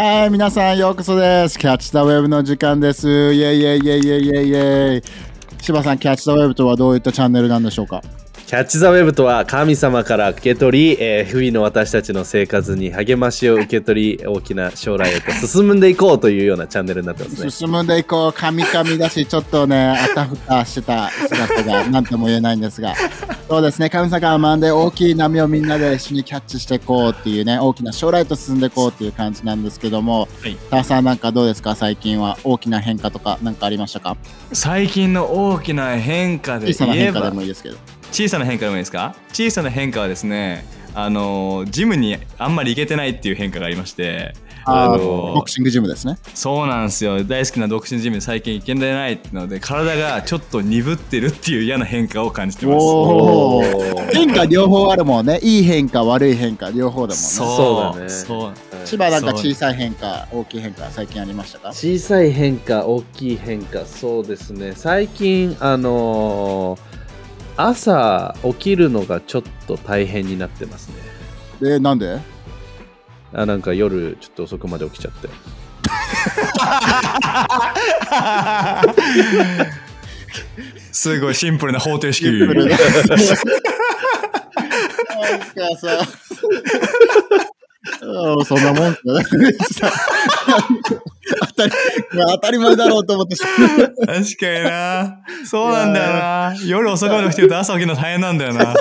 はい、皆さんようこそです。キャッチ・ザ・ウェブの時間です。イェイイェイイェイイェイイェイイェイ。柴さん、キャッチ・ザ・ウェブとはどういったチャンネルなんでしょうか？キャッチ・ザ・ウェブとは神様から受け取り、えー日々の私たちの生活に励ましを受け取り、大きな将来へと進んでいこうというようなチャンネルになってますね。進んでいこう、カミカミだし、ちょっとね、あたふたしてた姿が何とも言えないんですが、そうですね、神様から学んで大きい波をみんなで一緒にキャッチしていこうっていうね、大きな将来と進んでいこうっていう感じなんですけども、はいターさんなんかどうですか、最近は大きな変化とか何かありましたか？最近の大きな変化で小さな変化言えばでもいいですけど。小さな変化でもいいですか？小さな変化はですねあのジムにあんまり行けてないっていう変化がありましてあーのボクシングジムですね。そうなんですよ。大好きな独身ジムに最近行けてないので体がちょっと鈍ってるっていう嫌な変化を感じてます。おおー。変化両方あるもんね。いい変化、悪い変化、両方だもんね。そう。そうだね。そう。千葉なんか小さい変化、大きい変化、最近ありましたか？小さい変化、大きい変化、そうですね。最近、あのー朝起きるのがちょっと大変になってますね。え、なんで？あなんか夜ちょっと遅くまで起きちゃって。すごいシンプルな方程式。ななんかさ、うんそんなもんか。な当たりまあ当たり前だろうと思って確かになそうなんだよな夜遅くまで起きてると朝起きるの大変なんだよな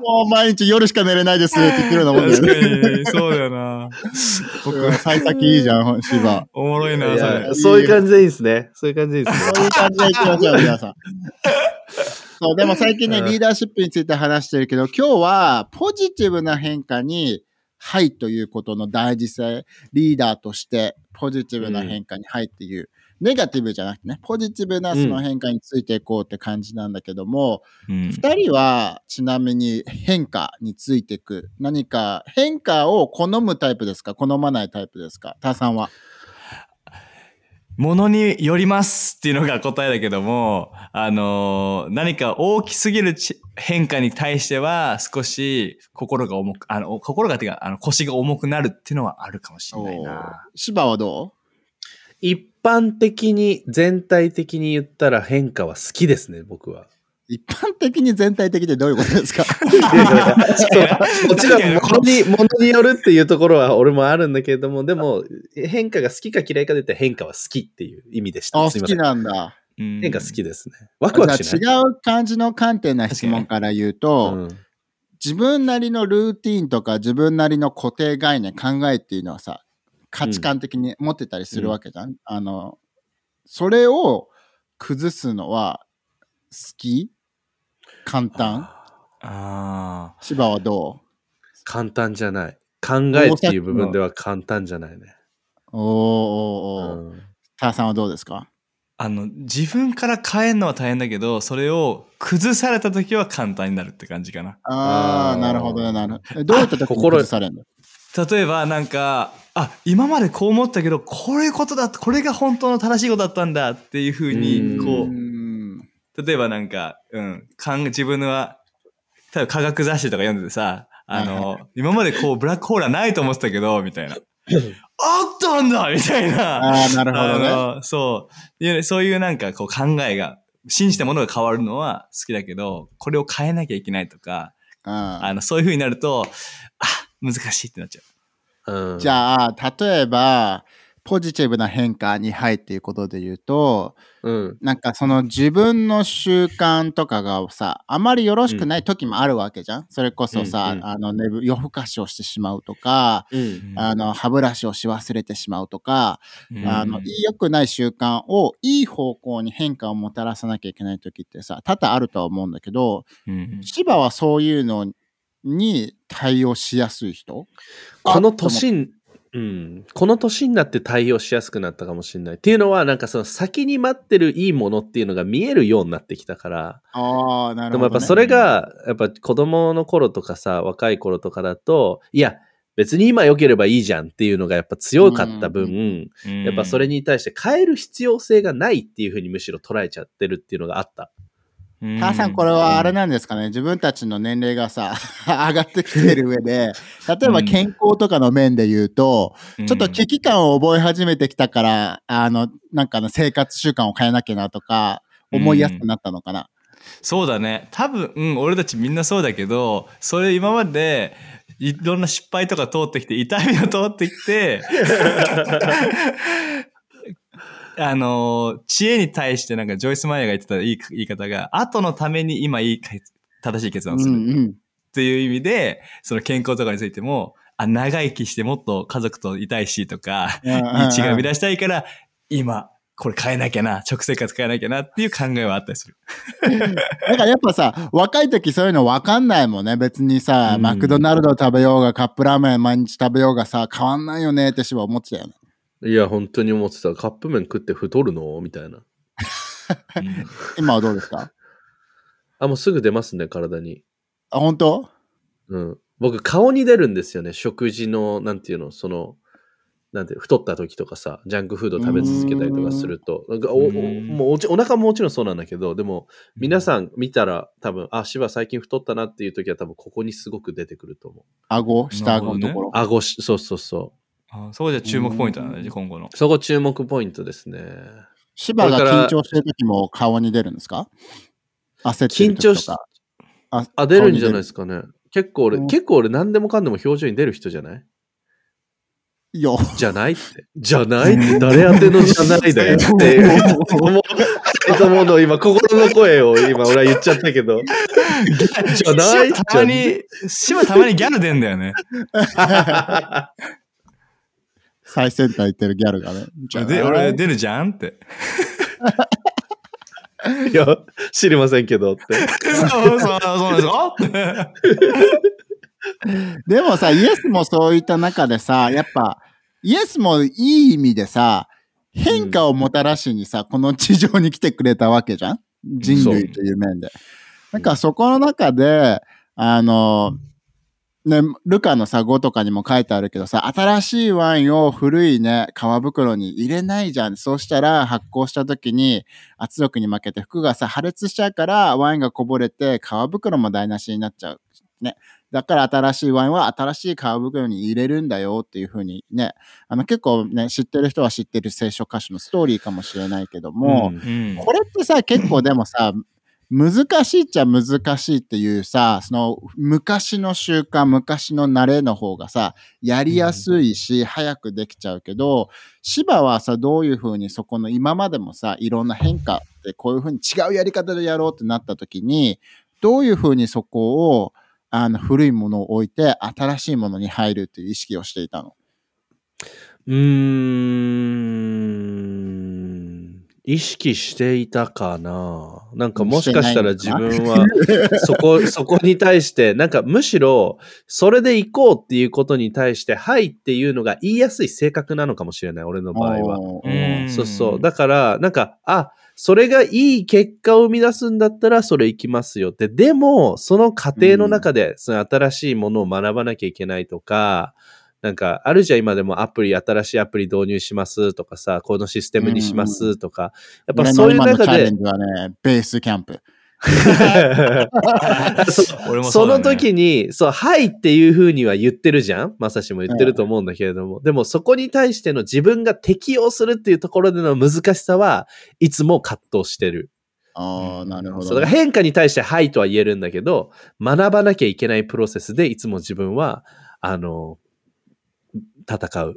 もう毎日夜しか寝れないですって言ってるようなもんだ確よね。かにそうだよな僕うん幸先いいじゃん、芝。おもろいいなそやれそういう感じでいいですね。そういう感じでいいですね。そういう感じでいきましょう、皆さん。そう、でも最近ね、うんリーダーシップについて話してるけど、今日はポジティブな変化に、はいということの大事性、リーダーとしてポジティブな変化にはいっていう、ネガティブじゃなくてね、ポジティブなその変化についていこうって感じなんだけども、うん。二人はちなみに変化についていく、何か変化を好むタイプですか？好まないタイプですか？ターさんは。ものによりますっていうのが答えだけども、あのー何か大きすぎるち変化に対しては少し心が重く、あの、心がっていうか、あの腰が重くなるっていうのはあるかもしれないな。芝はど一般的に、全体的に言ったら変化は好きですね、僕は。う一般的に全体的でどういうことですか？もちろん物に、物によるっていうところは俺もあるんだけれども、でも変化が好きか嫌いかで言ったら変化は好きっていう意味でした。あ、好きなんだ。うん変化好きですね。ワクワクしない違う感じの観点な質問から言うと、うん自分なりのルーティンとか自分なりの固定概念、考えっていうのはさ、価値観的に持ってたりするわけじゃん。あの、それを崩すのは好き？簡単？あ芝はど簡単じゃない。考えっていう部分では簡単じゃないね。うおーおーおー。うん。さんはどうですか？あ。あの、自分から変えるのは大変だけど、それを崩された時は簡単になるって感じかな。ああ、あー。なるほどね、なるほど。えどういった時に心崩されるの？例えばなんか、あ、今までこう思ったけど、こういうことだ、これが本当の正しいことだったんだっていうふうに、うん。こう例えばなんか、うん、かん自分は、例えば科学雑誌とか読んでてさ、あはいの、今までこう、ブラックホールはないと思ってたけど、みたいな。あったんだみたいな。ああ、なるほどね。あのそういう。そういうなんかこう考えが、信じたものが変わるのは好きだけど、これを変えなきゃいけないとか、ああの、そういう風になると、あ、難しいってなっちゃう。うんじゃあ、例えば、ポジティブな変化に入っていうことで言うと、うん。なんかその自分の習慣とかがさ、あまりよろしくない時もあるわけじゃん。それこそさ、うんうんあの、寝ぶ夜更かしをしてしまうとか、うん。あの、歯ブラシをし忘れてしまうとか、うんあの、良くない習慣をいい方向に変化をもたらさなきゃいけない時ってさ、多々あるとは思うんだけど、うん芝はそういうのに対応しやすい人？このあ年に、うん、この年になって対応しやすくなったかもしれない。っていうのは、なんかその先に待ってるいいものっていうのが見えるようになってきたから、ああ、なるほど、ね。でもやっぱそれが、やっぱ子供の頃とかさ、若い頃とかだと、いや、別に今良ければいいじゃんっていうのがやっぱ強かった分、うやっぱそれに対して変える必要性がないっていうふうにむしろ捉えちゃってるっていうのがあった。母さん、これはあれなんですかね、自分たちの年齢がさ、上がってきてる上で、例えば健康とかの面で言うと、うん。ちょっと危機感を覚え始めてきたから、あの、なんかの生活習慣を変えなきゃなとか、思いやすくなったのかな？そうだね。多分、うん、俺たちみんなそうだけどそれ今までいろんな失敗とか通ってきて痛みが通ってきて あの知恵に対してなんかジョイス・マイヤーが言ってたいい言い方が後のために今いい正しい決断をする。っていう意味でその健康とかについてもあ長生きしてもっと家族といたいしとかいい血が生み出したいから今これ変えなきゃな食生活変えなきゃなっていう考えはあったりする。だからやっぱさ、若い時そういうの分かんないもんね。別にさ、うんマクドナルド食べようが、カップラーメン毎日食べようがさ、変わんないよねってしば思ってたよね。いや、本当に思ってた。カップ麺食って太るの？みたいな。う ん今はどうですか？あ、もうすぐ出ますね、体に。あ、本当？うん。僕、顔に出るんですよね。食事の、なんていうの、その、なんて太った時とかさ、ジャンクフード食べ続けたりとかすると、なんかおおうんもうおちお腹ももちろんそうなんだけど、でも、皆さん見たら多分、あ、芝最近太ったなっていう時は多分、ここにすごく出てくると思う。顎？下顎のところ？顎し、そうそうそあそこじゃ注目ポイントなんだね、今後の。う。そこ注目ポイントですね。芝が緊張してる時も顔に出るんですか？焦ってる時とか。緊張しああ、出るんじゃないですかね。結構俺、うん結構俺何でもかんでも表情に出る人じゃない？いや、じゃないって。じゃないって誰宛てのじゃないだよって いう。もう、えっともの今、心の声を今俺は言っちゃったけど。じゃないシたまに、シたまにギャル出んだよね。最先端行ってるギャルがね。じゃあで、俺出るじゃんって。いや、知りませんけどって。そうそう、そうなんでもさ、イエスもそういった中でさ、やっぱ、イエスもいい意味でさ、変化をもたらしにさ、この地上に来てくれたわけじゃん？人類という面で。なんかそこの中で、あの、ね、ルカのさ、5とかにも書いてあるけどさ、新しいワインを古いね、皮袋に入れないじゃん。そうしたら発酵した時に圧力に負けて服がさ、破裂しちゃうからワインがこぼれて皮袋も台無しになっちゃう。ね。だから新しいワインは新しい皮袋に入れるんだよっていうふうにね、あの結構ね、知ってる人は知ってる聖書歌詞のストーリーかもしれないけども、うんうんこれってさ、結構でもさ、難しいっちゃ難しいっていうさ、その昔の習慣、昔の慣れの方がさ、やりやすいし、早くできちゃうけど、芝はさ、どういうふうにそこの今までもさ、いろんな変化ってこういうふうに違うやり方でやろうってなった時に、どういうふうにそこをあの古いものを置いて新しいものに入るっていう意識をしていたの？うーん。意識していたかななんかもしかしたら自分は そこ、そこに対して、なんかむしろそれで行こうっていうことに対して、はいっていうのが言いやすい性格なのかもしれない、俺の場合は。そうそう。だから、なんか、あ、それがいい結果を生み出すんだったら、それ行きますよって。でも、その過程の中で、その新しいものを学ばなきゃいけないとか、なんか、あるじゃん、今でもアプリ、新しいアプリ導入しますとかさ、このシステムにしますとか、やっぱ俺そういうの今のチ中でャレン、ジはね、ベースキャンプ。俺もそその時に、そう、はいっていう風には言ってるじゃん？まさしも言ってると思うんだけれども、でもそこに対しての自分が適応するっていうところでの難しさはいつも葛藤してる。ああ、なるほど、そうだから変化に対してはいとは言えるんだけど、学ばなきゃいけないプロセスでいつも自分は、あの、戦う。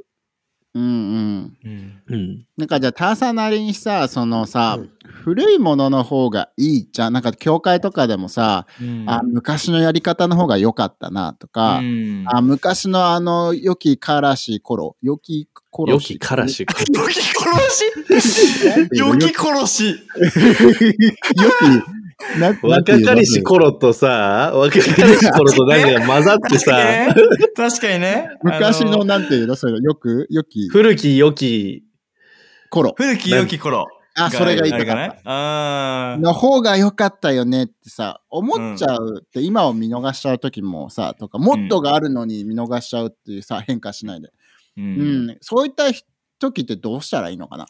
うんうん。うんうん。なんかじゃあ、ターサなりにさ、そのさ、古いものの方がいいじゃん。なんか、教会とかでもさ、うんあ、昔のやり方の方が良かったなとか、うんあ昔のあの、良きからし頃、良き頃良きからし。良き殺し？良き 殺し 良き、若かりし頃とさ、若かりし頃となんか混ざってさ、確かにね。昔のなんていうの？それ、よく、良き古き良き、頃。古き良き頃。あ、それがいいかあれかな。なあーの方が良かったよねってさ、思っちゃうって、今を見逃しちゃう時もさ、とか、もっとがあるのに見逃しちゃうっていうさ、変化しないで。ううんん。そういった時ってどうしたらいいのかな？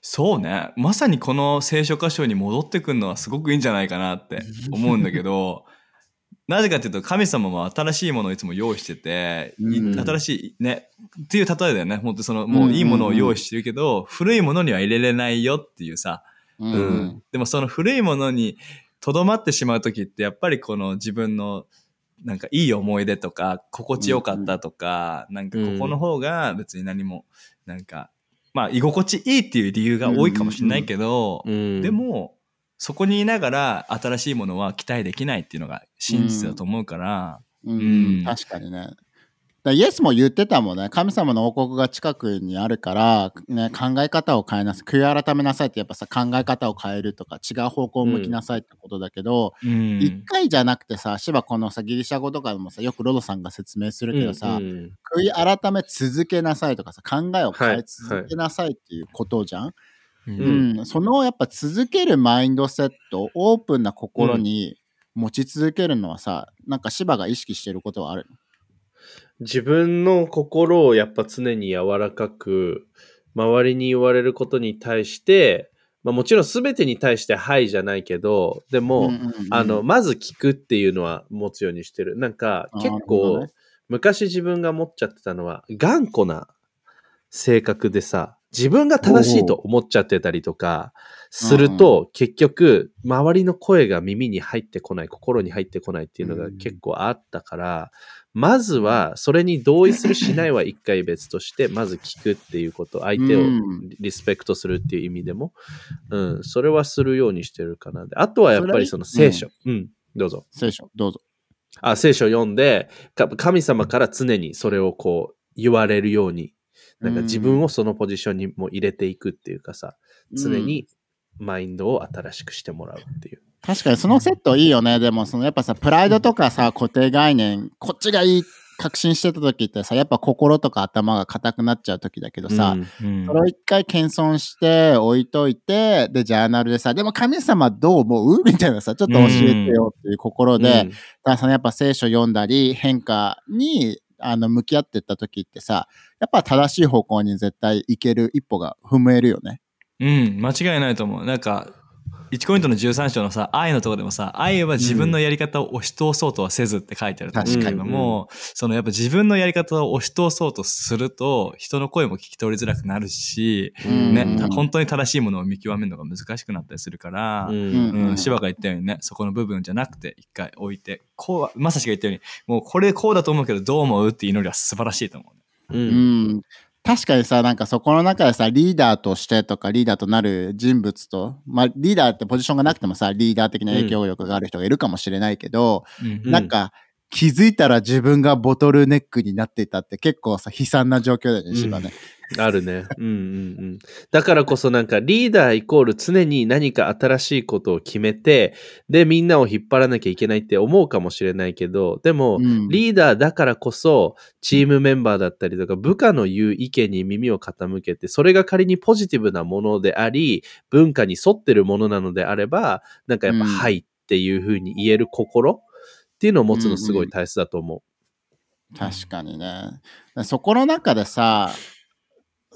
そうね。まさにこの聖書箇所に戻ってくるのはすごくいいんじゃないかなって思うんだけど、なぜかっていうと神様も新しいものをいつも用意してて、いうん。新しいね、っていう例えだよね。本当そのもういいものを用意してるけど、古いものには入れれないよっていうさ、うんうん。でもその古いものにとどまってしまう時ってやっぱりこの自分のなんかいい思い出とか心地よかったとか、なんかここの方が別に何もなんかまあ居心地いいっていう理由が多いかもしれないけど、うん。でもそこにいながら新しいものは期待できないっていうのが真実だと思うから、うん。うん。確かにね。だイエスも言ってたもんね。神様の王国が近くにあるから、ね、考え方を変えなさい。悔い改めなさいってやっぱさ、考え方を変えるとか、違う方向を向きなさいってことだけど、うん。一、回じゃなくてさ、しばこのさ、ギリシャ語とかでもさ、よくロドさんが説明するけどさ、うん悔い改め続けなさいとかさ、考えを変え続けなさいっていうことじゃん。ううん。ん、そのやっぱ続けるマインドセット、オープンな心に持ち続けるのはさ、なんか芝が意識してることはあるの？自分の心をやっぱ常に柔らかく、周りに言われることに対して、まあもちろん全てに対してはいじゃないけど、でも、うんうんうん。あの、まず聞くっていうのは持つようにしてる。なんか結構、ね。昔自分が持っちゃってたのは、頑固な性格でさ、自分が正しいと思っちゃってたりとか、すると、結局、周りの声が耳に入ってこない、心に入ってこないっていうのが結構あったから、まずは、それに同意するしないは一回別として、まず聞くっていうこと、相手をうんリスペクトするっていう意味でも、うん、それはするようにしてるかな。であとはやっぱりその聖書。うん、どうぞ。聖書、どうぞ。あ、聖書を読んで、か神様から常にそれをこう言われるように、なんか自分をそのポジションにも入れていくっていうかさ、常にマインドを新しくしてもらうっていう。確かにそのセットいいよね。でも、そのやっぱさ、プライドとかさ、固定概念、こっちがいい、確信してた時ってさ、やっぱ心とか頭が硬くなっちゃう時だけどさ、うんうんそれを一回謙遜して置いといて、で、ジャーナルでさ、でも神様どう思う？みたいなさ、ちょっと教えてよっていう心で、うんだからやっぱ聖書読んだり、変化にあの向き合ってった時ってさ、やっぱ正しい方向に絶対行ける一歩が踏めるよね。うん、間違いないと思う。なんか、1コイントの13章のさ、愛のところでもさ、愛は自分のやり方を押し通そうとはせずって書いてあると思う。ん。だけども、そのやっぱ自分のやり方を押し通そうとすると、人の声も聞き取りづらくなるし、うん。ね、うん本当に正しいものを見極めるのが難しくなったりするから、うん。うん、芝が言ったようにね、そこの部分じゃなくて、一回置いて、こう、まさしが言ったように、もうこれこうだと思うけど、どう思うっていう祈りは素晴らしいと思う、ね。ううんん。確かにさ、なんかそこの中でさ、リーダーとしてとか、リーダーとなる人物と、まあ、リーダーってポジションがなくてもさ、リーダー的な影響力がある人がいるかもしれないけど、うんなんか、気づいたら自分がボトルネックになっていたって結構さ、悲惨な状況だよね、芝ね。あるね。うんうんうん。だからこそなんかリーダーイコール常に何か新しいことを決めて、で、みんなを引っ張らなきゃいけないって思うかもしれないけど、でも、うんリーダーだからこそ、チームメンバーだったりとか、部下の言う意見に耳を傾けて、それが仮にポジティブなものであり、文化に沿ってるものなのであれば、なんかやっぱ、うんはいっていうふうに言える心っていうのを持つのすごい大切だと思確かにね。そこの中でさ、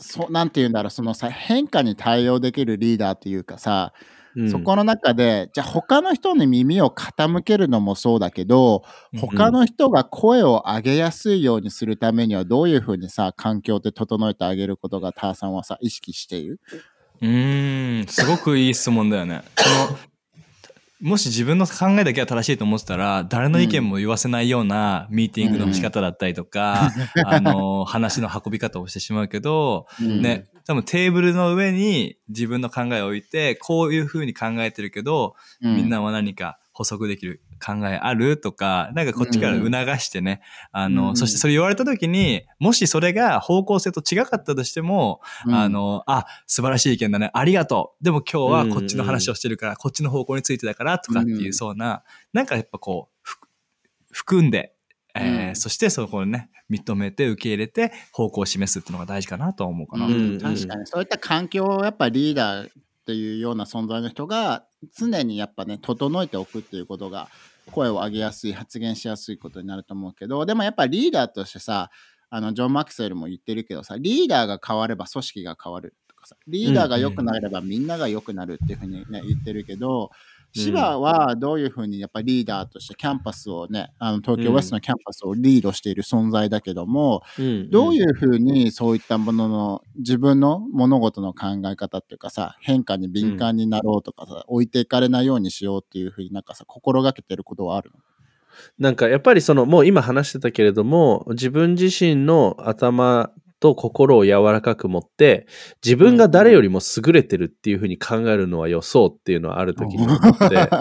そなんて言うんだろう、そのさ、変化に対応できるリーダーというかさ、う。うんそこの中で、じゃあ他の人に耳を傾けるのもそうだけど、他の人が声を上げやすいようにするためにはどういうふうにさ、環境って整えてあげることがターさんはさ、意識している？うーん、すごくいい質問だよね。そのもし自分の考えだけは正しいと思ってたら、誰の意見も言わせないようなミーティングの仕方だったりとか、あの、話の運び方をしてしまうけど、ね、多分テーブルの上に自分の考えを置いて、こういうふうに考えてるけど、うん、みんなは何か補足できる考えあるとか、なんかこっちから促してね、あの、うんそしてそれ言われた時に、もしそれが方向性と違かったとしても、うん。あ、の、あ、素晴らしい意見だね、ありがとう。でも今日はこっちの話をしてるから、こっちの方向についてだから、とかっていううんそうな、なんかやっぱこう、ふ含んで、えーうん。そしてそこをね、認めて受け入れて方向を示すっていうのが大事かなとは思うかな。うんうん。確かに。そういった環境をやっぱリーダーっていうような存在の人が常にやっぱね整えておくっていうことが声を上げやすい発言しやすいことになると思うけどでもやっぱリーダーとしてさあのジョン・マクセルも言ってるけどさリーダーが変われば組織が変わるとかさ、リーダーが良くなればみんなが良くなるっていうふうにね、言ってるけど、芝はどういうふうにやっぱりリーダーとしてキャンパスをね、あの東京ウェストのキャンパスをリードしている存在だけども、うん。どういうふうにそういったものの自分の物事の考え方っていうかさ、変化に敏感になろうとかさ、置いていかれないようにしようっていうふうになんかさ、心がけてることはあるの？なんかやっぱりそのもう今話してたけれども自分自身の頭と心を柔らかく持って自分が誰よりも優れてるっていうふうに考えるのは予想っていうのはある時に思ってう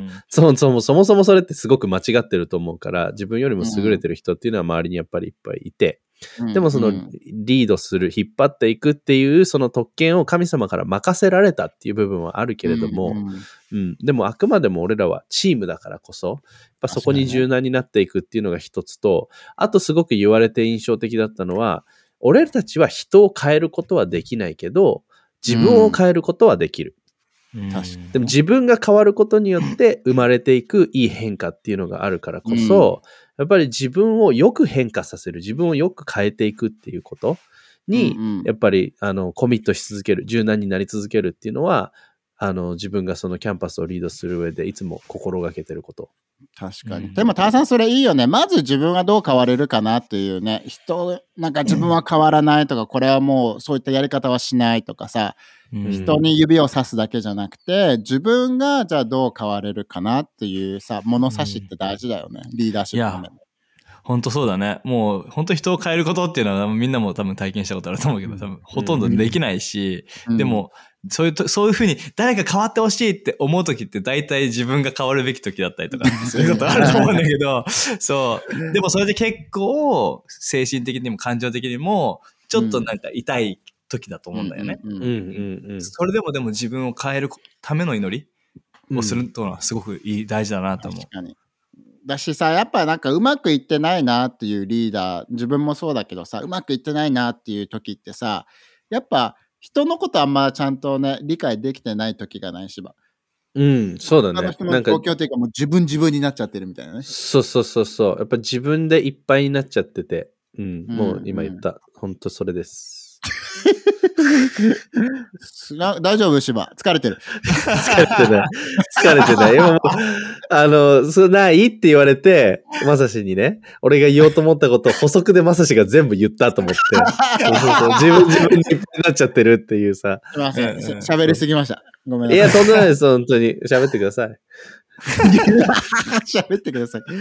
ん。そ もそもそもそもそれってすごく間違ってると思うから自分よりも優れてる人っていうのは周りにやっぱりいっぱいいてでもそのうん。リードする引っ張っていくっていうその特権を神様から任せられたっていう部分はあるけれども、うん、でもあくまでも俺らはチームだからこそ、やっぱそこに柔軟になっていくっていうのが一つと、あとすごく言われて印象的だったのは、俺たちは人を変えることはできないけど、自分を変えることはできる。でも自分が変わることによって生まれていくいい変化っていうのがあるからこそ、やっぱり自分をよく変化させる、自分をよく変えていくっていうことに、やっぱりあのコミットし続ける、柔軟になり続けるっていうのは、あの自分がそのキャンパスをリードする上でいつも心がけてること。確かに。うんでも、ターさん、それいいよね。まず自分がどう変われるかなっていうね。人、なんか自分は変わらないとか、これはもうそういったやり方はしないとかさ、うん人に指をさすだけじゃなくて、自分がじゃあどう変われるかなっていうさ、物差しって大事だよね。リーダーシップの面で。本当そうだね。もう、本当人を変えることっていうのはみんなも多分体験したことあると思うけど、多分ほとんどできないし、うんで、も、そういうと、そういうふうに誰か変わってほしいって思う時って大体自分が変わるべき時だったりとか、そういうことあると思うんだけど、そう。でもそれで結構、精神的にも感情的にも、ちょっとなんか痛い時だと思うんだよね。うんうんうんうんうん。それでもでも自分を変えるための祈りをするというのはすごくいい、大事だなと思う確。かに。だしさ、やっぱなんかうまくいってないなっていうリーダー、自分もそうだけどさ、うまくいってないなっていう時ってさ、やっぱ人のことあんまちゃんとね、理解できてない時がないしば。うん、そうだね。他の人のなんか状況っていうかもう自分自分になっちゃってるみたいなね。そうそうそうそう。やっぱ自分でいっぱいになっちゃってて、うん、うんもう今言った、本当それです。大丈夫？芝疲れてる。疲れてない。疲れてない。今もう、あの、それないって言われて、まさしにね、俺が言おうと思ったことを補足でまさしが全部言ったと思って、そうそうそう自分自分にいっぱいになっちゃってるっていうさ。すいません。喋りすぎました。ごめんいや、なさとんでもないです、本当に。喋ってください。い。喋ってください。じゃ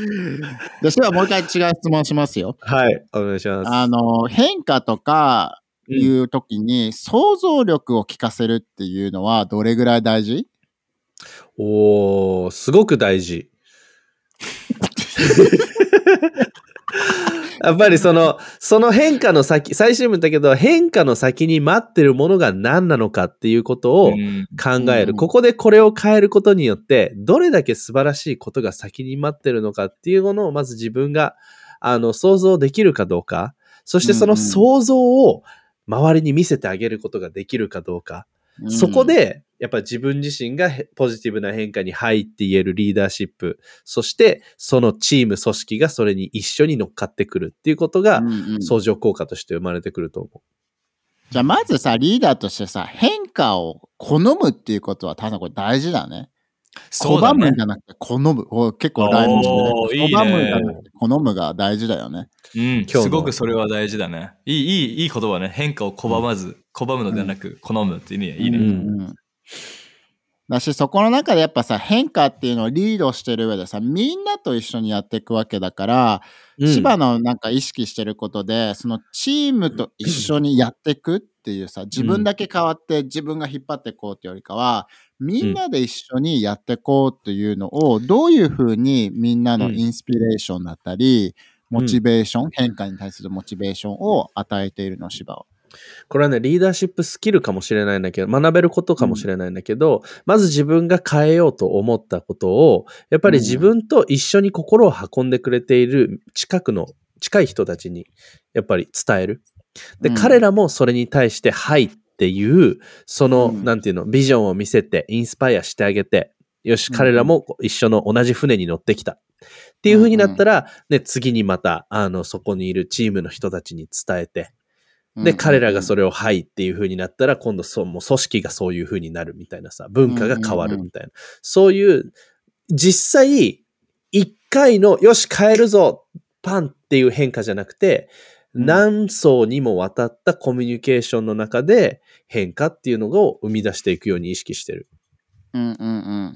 あ、芝もう一回違う質問しますよ。はい、お願いします。あの、変化とかいうんう時に想像力を聞かせるっていうのはどれぐらい大事？おー、すごく大事。やっぱりその、その変化の先、最初にも言ったけど、変化の先に待ってるものが何なのかっていうことをうん考える。うんここでこれを変えることによって、どれだけ素晴らしいことが先に待ってるのかっていうものをまず自分が、あの、想像できるかどうか。そしてその想像を周りに見せてあげることができるかどうか。そこ、で、やっぱ自分自身がへポジティブな変化に入って言えるリーダーシップ、そしてそのチーム組織がそれに一緒に乗っかってくるっていうことが相乗効果として生まれてくると思う。じゃあまずさ、リーダーとしてさ、変化を好むっていうことは、ただこれ大事だね。拒むんじ。ゃなくて好む。お結構ライブね拒むんじゃなくて好むが大事だよね。うん、すごくそれは大事だね。いい、いい、いい言葉ね。変化を拒まず、拒むのではなく、好むっていうね、いいね。うんうんだし、そこの中でやっぱさ、変化っていうのをリードしてる上でさ、みんなと一緒にやっていくわけだから、うん芝のなんか意識してることで、そのチームと一緒にやっていくっていうさ、自分だけ変わって自分が引っ張っていこうってよりかは、みんなで一緒にやっていこうっていうのを、どういうふうにみんなのインスピレーションだったり、モチベーション、変化に対するモチベーションを与えているの、芝は。これはね、リーダーシップスキルかもしれないんだけど、学べることかもしれないんだけど、まず自分が変えようと思ったことを、やっぱり自分と一緒に心を運んでくれている近くの、近い人たちに、やっぱり伝える。で、うん。彼らもそれに対して、はいっていう、その、うんなんていうの、ビジョンを見せて、インスパイアしてあげて、よし、うん彼らも一緒の同じ船に乗ってきた。っていう風になったら、ね、次にまた、あの、そこにいるチームの人たちに伝えて、で、彼らがそれ。れをはいっていう風になったら、今度そう、もう組織がそういう風になるみたいなさ、文化が変わるみたいな。そういう、実際、一回の、よし、変えるぞパンっていう変化じゃなくて、うん何層にもわたったコミュニケーションの中で変化っていうのを生み出していくように意識してる。うんうんうん。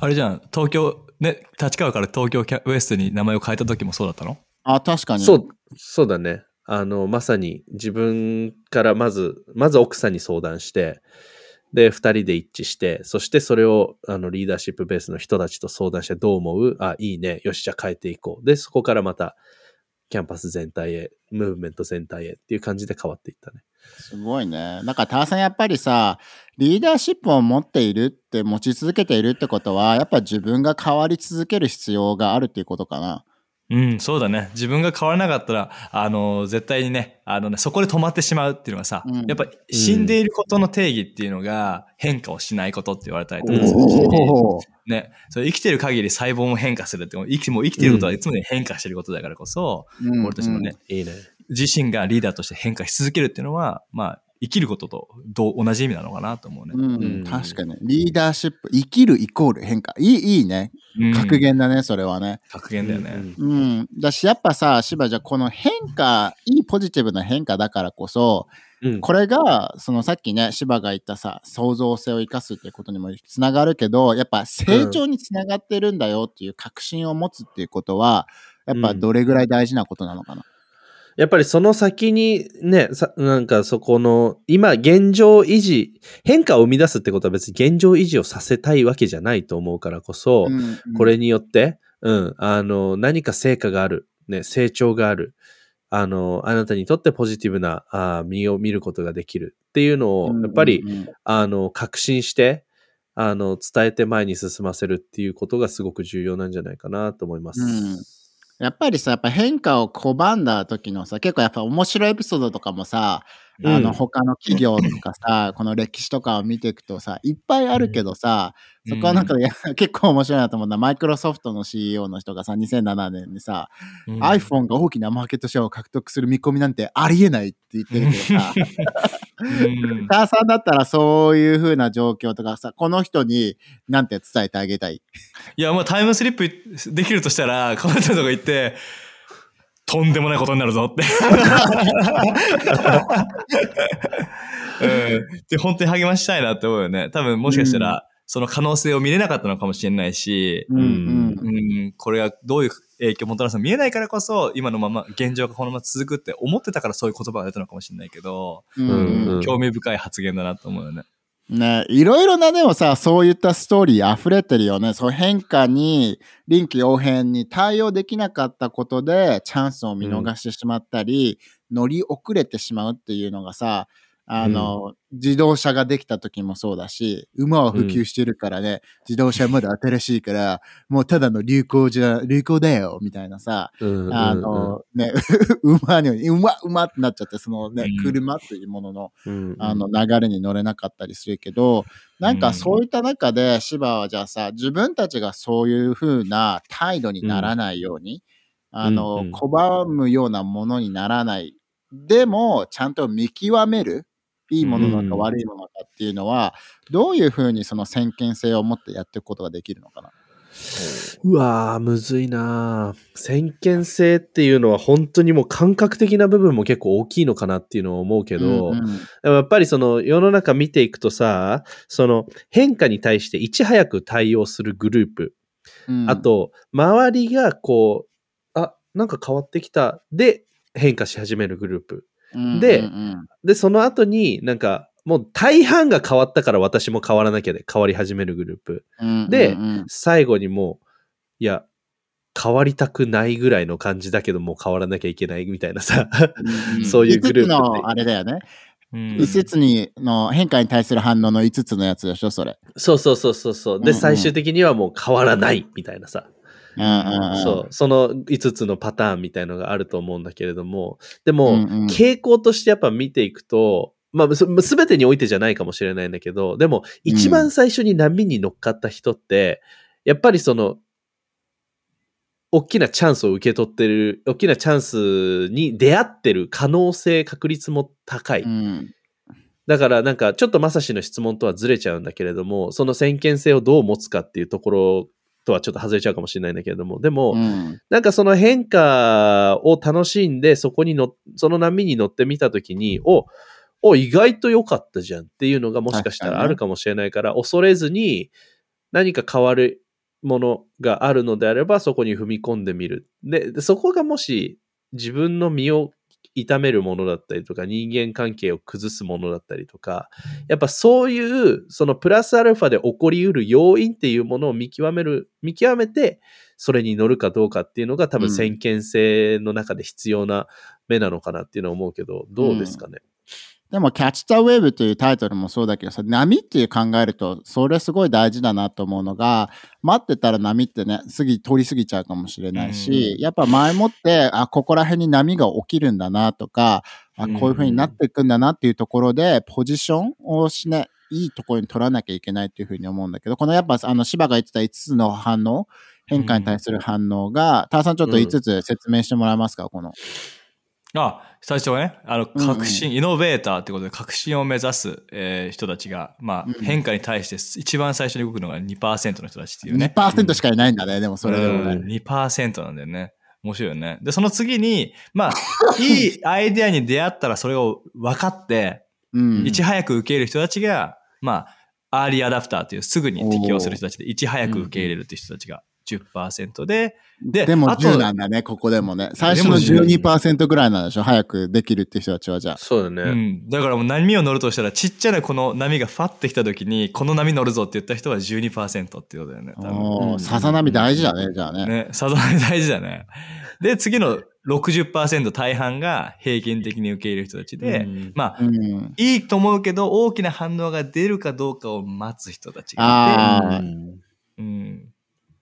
あれじゃん、東京、ね、立川から東京キャウエストに名前を変えた時もそうだったの？あ、確かに。そう、そうだね。あの、まさに自分からまず、まず奥さんに相談して、で、二人で一致して、そしてそれをあのリーダーシップベースの人たちと相談してどう思う？あ、いいね。よし、じゃあ変えていこう。で、そこからまたキャンパス全体へ、ムーブメント全体へっていう感じで変わっていったね。すごいね。だから、ターさんやっぱりさ、リーダーシップを持っているって、持ち続けているってことは、やっぱ自分が変わり続ける必要があるっていうことかな。うん、そうだね。自分が変わらなかったら、あの、絶対にね、あのね、そこで止まってしまうっていうのがさ、うん。やっぱ死んでいることの定義っていうのが変化をしないことって言われたりとかするし、ね、それ生きてる限り細胞も変化するって、生きもう生きてることはいつも変化してることだからこそ、うん。俺たちのね、いいね。自身がリーダーとして変化し続けるっていうのは、まあ、生きることと同同じ意味なのかなと思うね。うんうん確かに。リーダーシップ、生きるイコール変化。いい、いいね。うん格言だね、それはね。格言だよね。うんうん。だし、やっぱさ、芝じゃこの変化、いいポジティブな変化だからこそ、うんこれが、そのさっきね、芝が言ったさ、創造性を生かすっていうことにもつながるけど、やっぱ成長につながってるんだよっていう確信を持つっていうことは、やっぱどれぐらい大事なことなのかな。やっぱりその先にね、さなんかそこの、今現状維持、変化を生み出すってことは別に現状維持をさせたいわけじゃないと思うからこそ、うんこれによって、うん、あの、何か成果がある、ね、成長がある、あの、あなたにとってポジティブな、あー身を見ることができるっていうのを、やっぱり、うん。うんうんあの、確信して、あの、伝えて前に進ませるっていうことがすごく重要なんじゃないかなと思います。うんやっぱりさ、やっぱ変化を拒んだ時のさ、結構やっぱ面白いエピソードとかもさ、あうん。の他の企業とかさ、この歴史とかを見ていくとさ、いっぱいあるけどさ、そこはなんか、結構面白いなと思うのは、マイクロソフトの CEO の人がさ、2007年にさ、うん。iPhone が大きなマーケットシェアを獲得する見込みなんてありえないって言ってるけどさ、うん。ターさんだったらそういう風な状況とかさ、この人になんて伝えてあげたい？いや、もうタイムスリップできるとしたら、この人のとこ行って、とんでもないことになるぞ。って。うん、で、本当に励ましたいなって思うよね。多分もしかしたら、その可能性を見れなかったのかもしれないし、うん。うん。うん、これがどういう影響をもたらすのか見えないからこそ、今のまま、現状がこのまま続くって思ってたからそういう言葉が出たのかもしれないけど、うん。うん。うん興味深い発言だなと思うよね。ね、いろいろなでもさ、そういったストーリー溢れてるよね。そう変化に臨機応変に対応できなかったことでチャンスを見逃してしまったり、乗り遅れてしまうっていうのがさ、あの、自動車ができた時もそうだし、馬は普及してるからね、自動車まだ新しいから、もうただの流行じゃ、流行だよ、みたいなさ、うんうんあの、ね、馬に、馬、馬ってなっちゃって、そのねう、ん。車っていうものの、うんあの流れに乗れなかったりするけど、なんかそういった中で芝はじゃあさ自分たちがそういう風な態度にならないように、あの、うんうん。拒むようなものにならない。でもちゃんと見極めるいいものなのかうん悪いものかっていうのは、どういう風にその先見性を持ってやっていくことができるのかな？うわー、むずいな。ー先見性っていうのは本当にもう感覚的な部分も結構大きいのかなっていうのを思うけど、うんうん。でもやっぱりその世の中見ていくとさ、その変化に対していち早く対応するグループ、うん。あと周りがこう、あ、なんか変わってきた。で変化し始めるグループ。でうんで、その後になんかもう大半が変わったから私も変わらなきゃで変わり始めるグループ。うんうんで最後にもう、いや、変わりたくないぐらいの感じだけどもう変わらなきゃいけないみたいなさ。うん そういうグループ5つのあれだよね。うん5つにの変化に対する反応の5つのやつでしょ、それ。そうそうそうそうそう。で、うんうん最終的にはもう変わらないみたいなさ。うんうんうんそう。その5つのパターンみたいのがあると思うんだけれども、でも、うんうん傾向としてやっぱ見ていくと、まあ、すてにおいてじゃないかもしれないんだけど、でも、一番最初に波に乗っかった人って、やっぱりその、大きなチャンスを受け取ってる、大きなチャンスに出会ってる可能性、確率も高い。うん。だからなんかちょっとまさしの質問とはずれちゃうんだけれども、その先見性をどう持つかっていうところとはちょっと外れちゃうかもしれないんだけれども、でも、うん。なんかその変化を楽しんで、そこにの、その波に乗ってみたときに、お、お、意外と良かったじゃんっていうのがもしかしたらあるかもしれないから、恐れずに何か変わるものがあるのであれば、そこに踏み込んでみる。で、でそこがもし自分の身を痛めるものだったりとか、人間関係を崩すものだったりとか、やっぱそういう、そのプラスアルファで起こりうる要因っていうものを見極める、見極めて、それに乗るかどうかっていうのが多分うん先見性の中で必要な目なのかなっていうのは思うけど、どうですかね？でも、キャッチ・ザ・ウェーブというタイトルもそうだけどさ、波っていう考えると、それすごい大事だなと思うのが、待ってたら波ってね、過ぎ、通り過ぎちゃうかもしれないし、やっぱ前もって、あ、ここら辺に波が起きるんだなとか、あ、こういう風になっていくんだなっていうところで、ポジションをしね、いいところに取らなきゃいけないっていうふうに思うんだけど、このやっぱ、あの、芝が言ってた5つの反応、変化に対する反応が、ターさんちょっと5つ説明してもらえますか、この。あ、最初はね、あの、うんうん革新、イノベーターってことで革新を目指す、えー人たちが、まあ、うん変化に対して一番最初に動くのが2%の人たちっていうね。2%しかいないんだね、でもそれでもね。うん2%なんだよね。面白いよね。で、その次に、まあ、いいアイデアに出会ったらそれを分かって、うん。いち早く受け入れる人たちが、まあ、アーリーアダプターというすぐに適応する人たちで、いち早く受け入れるっていう人たちが10%で、で、でもあと10なんだね、ここでもね。最初のでも10 12%ぐらいなんでしょ？早くできるって人たちはじゃあ。そうだね。うん。だからもう波を乗るとしたら、ちっちゃなこの波がファってきた時に、この波乗るぞって言った人は12%ってことだよね。多分おーうんさざ波大事だね、じゃあね。ね、さざ波大事だね。で、次の60%大半が平均的に受け入れる人たちで、うんまあ、うん。いいと思うけど、大きな反応が出るかどうかを待つ人たちがいて、うん。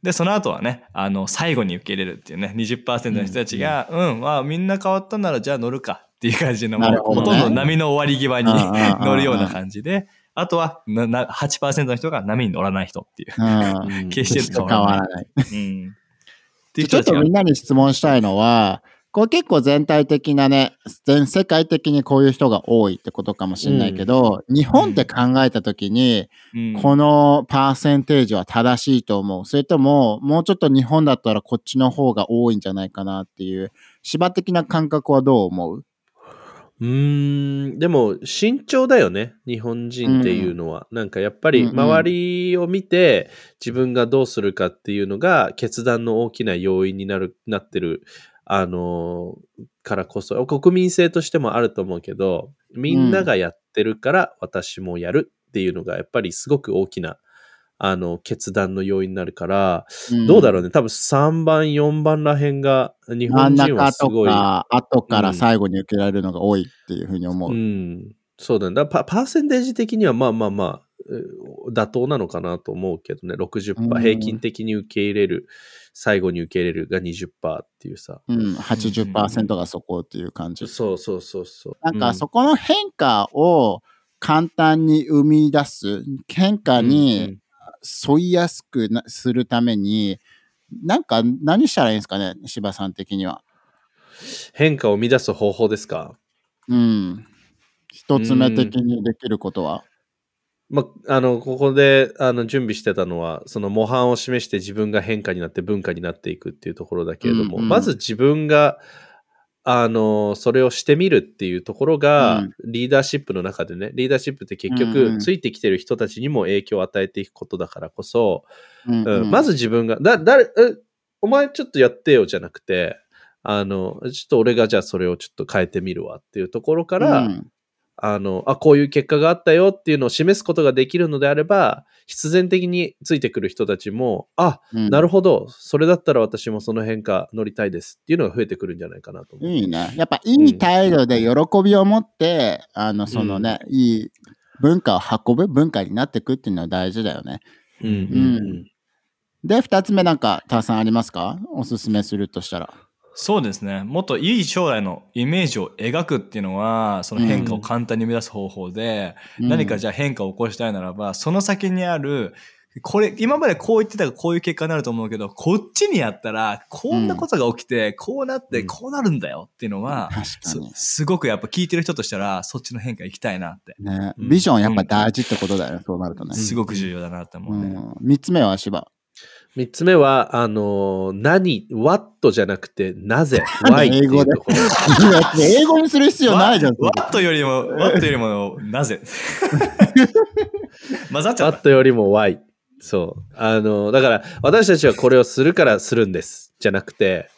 で、その後はね、あの、最後に受け入れるっていうね、20%の人たちが、うん、まあ、みんな変わったなら、じゃあ乗るかっていう感じの、ねほとんど波の終わり際にうんうんうんうん乗るような感じで、あとはなな8%の人が波に乗らない人っていう。うん。うん決して変わらない。うん。ちょっとみんなに質問したいのは、これ結構全体的なね、全世界的にこういう人が多いってことかもしれないけど、日本って考えたときに、うん。このパーセンテージは正しいと思う。それとも、もうちょっと日本だったらこっちの方が多いんじゃないかなっていう、芝的な感覚はどう思う？うーん、でも慎重だよね、日本人っていうのは。なんかやっぱりうんうん。周りを見て自分がどうするかっていうのが決断の大きな要因になる、なってる、あのーからこそ、国民性としてもあると思うけど、みんながやってるから私もやるっていうのがやっぱりすごく大きな、あの、決断の要因になるから、どうだろうね。多分3番、4番らへんが日本人はすごい。か、後から最後に受けられるのが多いっていうふうに思う。うん、そうだね。だパパーセンテージ的にはまあまあまあ、えー妥当なのかなと思うけどね。60%、うん平均的に受け入れる、最後に受け入れるが20%っていうさ。うん、80%がそこっていう感じ。そうそうそうそう。なんかそこの変化を簡単に生み出す、変化うんに沿いやすくなするために、なんか何したらいいんですかね、柴さん的には。変化を生み出す方法ですか？うん。一つ目的にできることは。まあ、あの、ここで、あの、準備してたのは、その模範を示して自分が変化になって文化になっていくっていうところだけれども、うんうんまず自分が、あの、それをしてみるっていうところが、うん。リーダーシップの中でね、リーダーシップって結うんう局、ん。ついてきてる人たちにも影響を与えていくことだからこそ、うんうん。まず自分が、だ、お前ちょっとやってよじゃなくて、あの、ちょっと俺がじゃあそれをちょっと変えてみるわっていうところから、うんあの、あ、こういう結果があったよっていうのを示すことができるのであれば、必然的についてくる人たちも、あ、うんなるほど、それだったら私もその変化乗りたいですっていうのが増えてくるんじゃないかなと思う。いいね。やっぱいい態度で喜びを持って、あの、そのね、いい文化を運ぶ文化になっていくっていうのは大事だよね。うんうんで、二つ目なんか、ターさんありますか？おすすめするとしたら。そうですね。もっといい将来のイメージを描くっていうのは、その変化を簡単に生み出す方法で、何かじゃゃあ変化を起こしたいならば、その先にあるこれ、今までこう言ってたらこういう結果になると思うけど、こっちにやったら、こんなことが起きて、こうなって、うんこうなるんだよっていうのは、確かすごくやっぱ聞いてる人としたら、そっちの変化行きたいなって、ね、うんビジョンやっぱ大事ってことだよね、そうなるとね。すごく重要だなって思うね。うん。三つ目は芝。三つ目は、あの、何、what じゃなくて、なぜ、why ってい英語でうところ。英語にする必要ないじゃん。それワットよりも、ワットよりも、なぜ 混ざっちゃった。what よりも why。そう。あの、だから、私たちはこれをするからするんです。じゃなくて、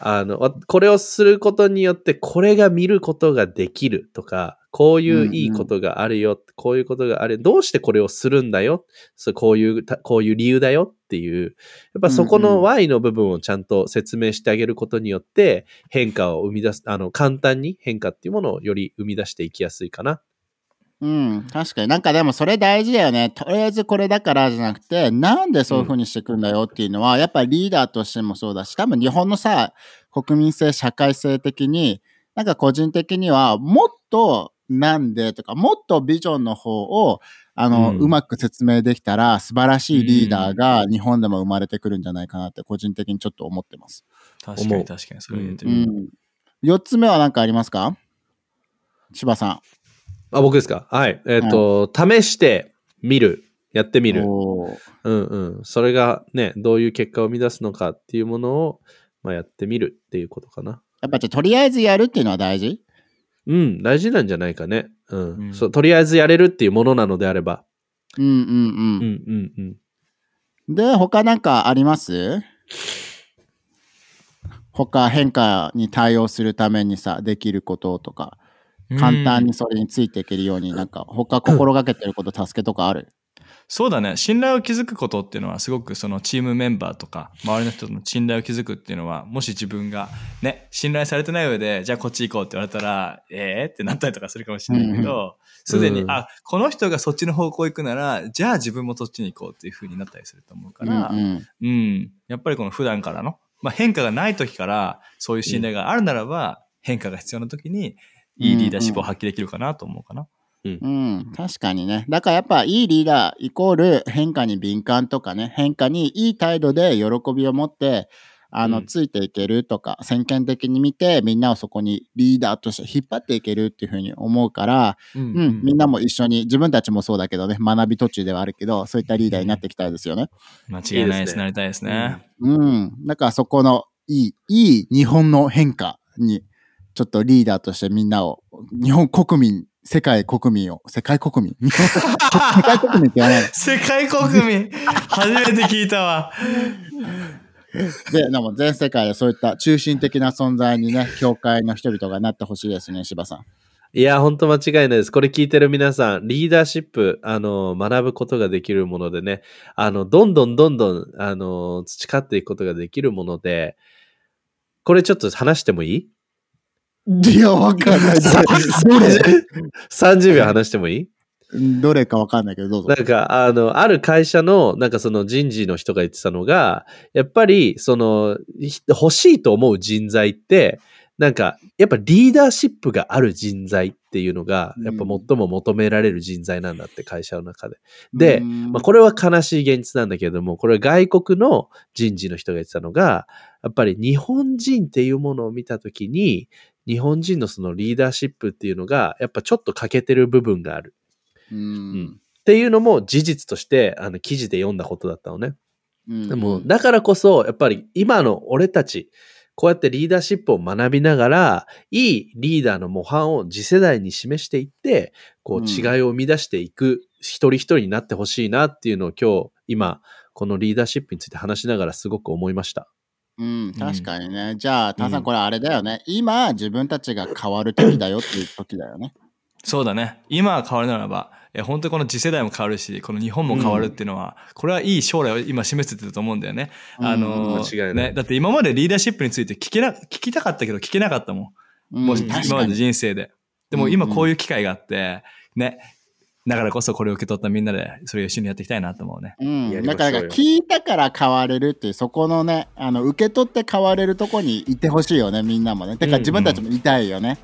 あの、わこれをすることによって、これが見ることができるとか、こういういいことがあるよ、こういうことがある。どうしてこれをするんだよそうこういうた、こういう理由だよっていう、やっぱそこうんうんの Y の部分をちゃんと説明してあげることによって、変化を生み出す、あの、簡単に変化っていうものをより生み出していきやすいかな。うん、確かに。なんかでもそれ大事だよね。とりあえずこれだからじゃなくて、なんでそういうふうにしていくんだよっていうのは、やっぱりリーダーとしてもそうだし、多分日本のさ、国民性、社会性的に、なんか個人的には、もっとなんでとか、もっとビジョンの方を、あの、うんうまく説明できたら、素晴らしいリーダーが日本でも生まれてくるんじゃないかなって、個人的にちょっと思ってます。確かに確かに、それ言ってうみる。ん。四つ目は何かありますか？柴さあ、僕ですか？はい。えっ、と、試してみる。やってみん。る。うんうん。それがね、どういう結果を生み出すのかっていうものを、まあ、やってみるっていうことかな。やっぱじゃあとりあえずやるっていうのは大事？うん、大事なんじゃないかね。うん。うんそうとりあえずやれるっていうものなのであれば。うんうんうんうんうん。うん。で、他なんかあります？他変化に対応するためにさ、できることとか、簡単にそれについていけるように、なんか他心がけてること、助けとかある？そうだね。信頼を築くことっていうのは、すごくそのチームメンバーとか、周りの人との信頼を築くっていうのは、もし自分がね、信頼されてない上で、じゃあこっち行こうって言われたら、えーってなったりとかするかもしれないけど、すでに、うん。あ、この人がそっちの方向行くなら、じゃあ自分もそっちに行こうっていう風になったりすると思うから、うんうん。うん。やっぱりこの普段からの、まあ、変化がない時から、そういう信頼があるならば、変化が必要な時に、いいリーダーシップを発揮できるかなと思うかな。うん、確かにね。だからやっぱいいリーダーイコール変化に敏感とかね、変化にいい態度で喜びを持って、あの、うんついていけるとか、先見的に見て、みんなをそこにリーダーとして引っ張っていけるっていうふうに思うから、ううん、みんなも一緒に、自分たちもそうだけどね、学び途中ではあるけど、そういったリーダーになっていきたいですよね。間違いないですいいですねなりたいですね。うん。だからそこのいい、いい日本の変化に、ちょっとリーダーとしてみんなを、日本国民、世界国民を、世界国民？世界国民って言わないの？世界国民？初めて聞いたわ。で、でも全世界でそういった中心的な存在にね、教会の人々がなってほしいですね、柴さん。いや、本当間違いないです。これ聞いてる皆さん、リーダーシップ、あの、学ぶことができるものでね、あの、どんどんどんどん、あの、培っていくことができるもので、これちょっと話してもいい？いや、わかんない。どれ ?30 秒話してもいい？どれかわかんないけど、どうぞなん。か、あの、ある会社の、なんかその人事の人が言ってたのが、やっぱり、その、ひ欲しいと思う人材って、なんか、やっぱリーダーシップがある人材っていうのが、やっぱ最も求められる人材なんだって、会社の中で。で、うんまあ、これは悲しい現実なんだけれども、これは外国の人事の人が言ってたのが、やっぱり日本人っていうものを見たときに、日本人のそのリーダーシップっていうのが、やっぱちょっと欠けてる部分がある。うんっていうのも事実として、あの、記事で読んだことだったのね。うんでも、だからこそ、やっぱり今の俺たち、こうやってリーダーシップを学びながら、いいリーダーの模範を次世代に示していって、こうんう違いを生み出していく一人一人になってほしいなっていうのを今日、今、このリーダーシップについて話しながらすごく思いました。うん、確かにね。じゃあ、タンさうんん、これあれだよね。今、自分たちが変わる時だよっていう時だよね。そうだね。今は変わるならば、え本当にこの次世代も変わるし、この日本も変わるっていうのは、これはいい将来を今示せてると思うんだよね。あのうん間違いないね、だって今までリーダーシップについて聞けな、聞きたかったけど聞けなかったもん。うんもし確今まで。人生で。でも今こういう機会があって、ね、だからこそこれを受け取ったみんなでそれを一緒にやっていきたいなと思うね。うん、だから聞いたから変われるっていうそこのねあの受け取って変われるとこにいてほしいよねみんなもねてうんうんか自分たちもいたいよね、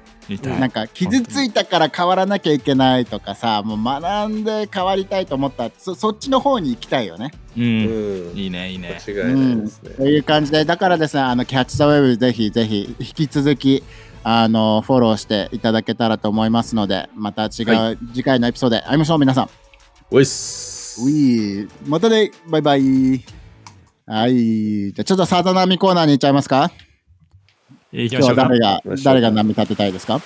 なんか傷ついたから変わらなきゃいけないとかさもう学んで変わりたいと思ったらそそっちの方に行きたいよねう。うんん。いいね、いいね。間違いないですね。という感じでだからですねあのキャッチ・ザ・ウェブぜひぜひ引き続きあのフォローしていただけたらと思いますのでまた違う、は次回のエピソードで会いましょう皆さん。おいっす。うい。またね。バイバイ。はい。じゃあちょっとさざ波コーナーに行っちゃいますか？行きましょうか。今日は誰。が誰が波立てたいですか？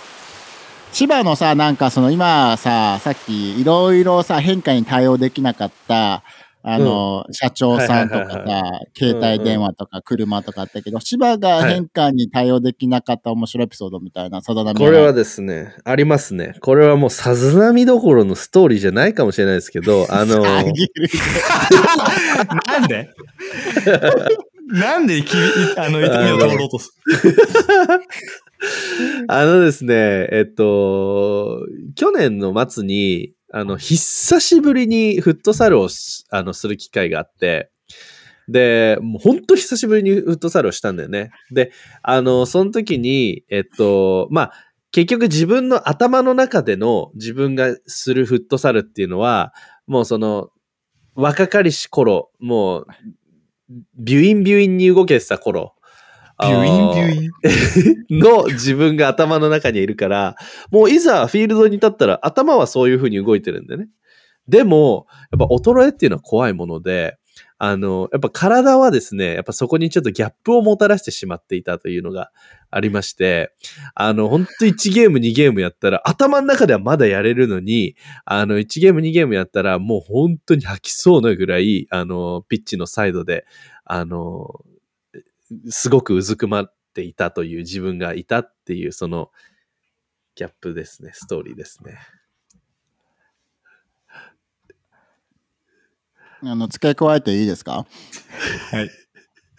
千葉のさなんかその今ささっきいろいろさ変化に対応できなかったあの、社長さんとかさ携帯電話とか車とかあったけど、千葉が変化に対応できなかった面白いエピソードみたいなさざ波これはですね、ありますね。これはもうさず波どころのストーリーじゃないかもしれないですけど、あの、なんで？なんできあの、痛みを通ろうとすあのですね、えっと、去年の末に、あの、久しぶりにフットサルをあのする機会があって、で、もう本当久しぶりにフットサルをしたんだよね。で、あの、その時に、えっと、まあ、結局自分の頭の中での自分がするフットサルっていうのは、もうその、若かりし頃、もう、ビュインビュインに動けてた頃、ビュインビュン。イン。の自分が頭の中にいるから、もういざフィールドに立ったら頭はそういう風に動いてるんでね。でも、やっぱ衰えっていうのは怖いもので、あの、やっぱ体はですね、やっぱそこにちょっとギャップをもたらしてしまっていたというのがありまして、あの、本当1ゲーム2ゲームやったら、頭の中ではまだやれるのに、あの、1ゲーム2ゲームやったら、もう本当に吐きそうなぐらい、あの、ピッチのサイドで、あの、すごくうずくまっていたという自分がいたっていう、その、ギャップですね、ストーリーですね。あの付け加えていいですか？はい。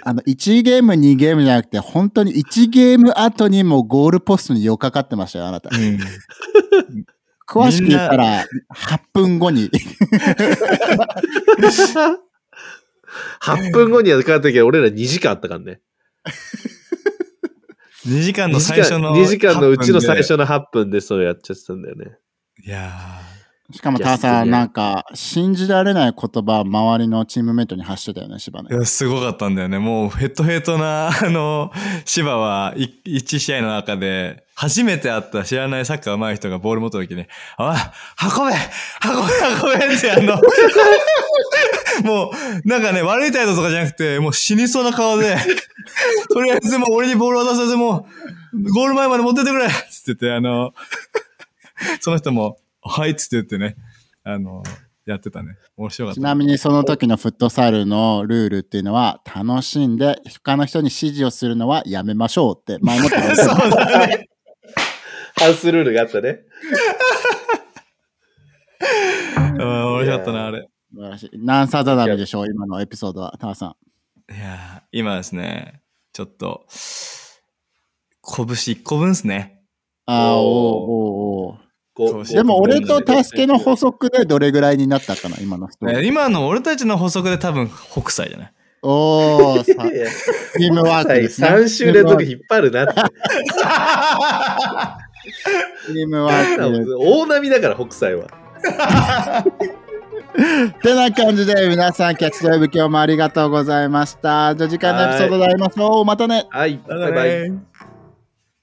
あの1ゲーム2ゲームじゃなくて本当に1ゲーム後にもうゴールポストに寄っかかってましたよあなたうん。詳しく言ったら8分後に 8分後にはかかったけど、俺ら2時間あったからね。2時間2の最初の。2時間のうちの最8初の8分でそれやっちゃってたんだよね。いやしかもターさんなんか信じられない言葉周りのチームメイトに発してたよね芝ねーいや、すごかったんだよね。もうヘッドヘッドな、あの、芝はい1試合の中で、初めて会った知らないサッカー上手い人がボール持った時に、あ、運べ運べ運べってあの、もう、なんかね、悪い態度とかじゃなくて、もう死にそうな顔で、とりあえずもう俺にボール渡させてもう、ゴール前まで持ってってくれつってて、あの、その人も、はいっつって言ってね、あの、やってたね。面白かった。ちなみにその時のフットサルのルールっていうのは楽しんで他の人に指示をするのはやめましょうって前もって言われてた そうだね。ハウスルールがあったね。うん面白かったな、あれ。素晴らしい何サザナミでしょう今のエピソードはターさんいやー今ですね、ちょっと、拳1個分ですね。あーおーおーおーおでも俺とタスケの補足でどれぐらいになったかな今のストーリーね今の俺たちの補足で多分北斎じゃないおーチームワークですね。3週連続引っ張るなって。チームワーク。大波だから、北斎は。てな感じで皆さんキャッチドライブ今日もありがとうございました。じゃあ次回のエピソードで会いましょう。またね。はい。バイバイ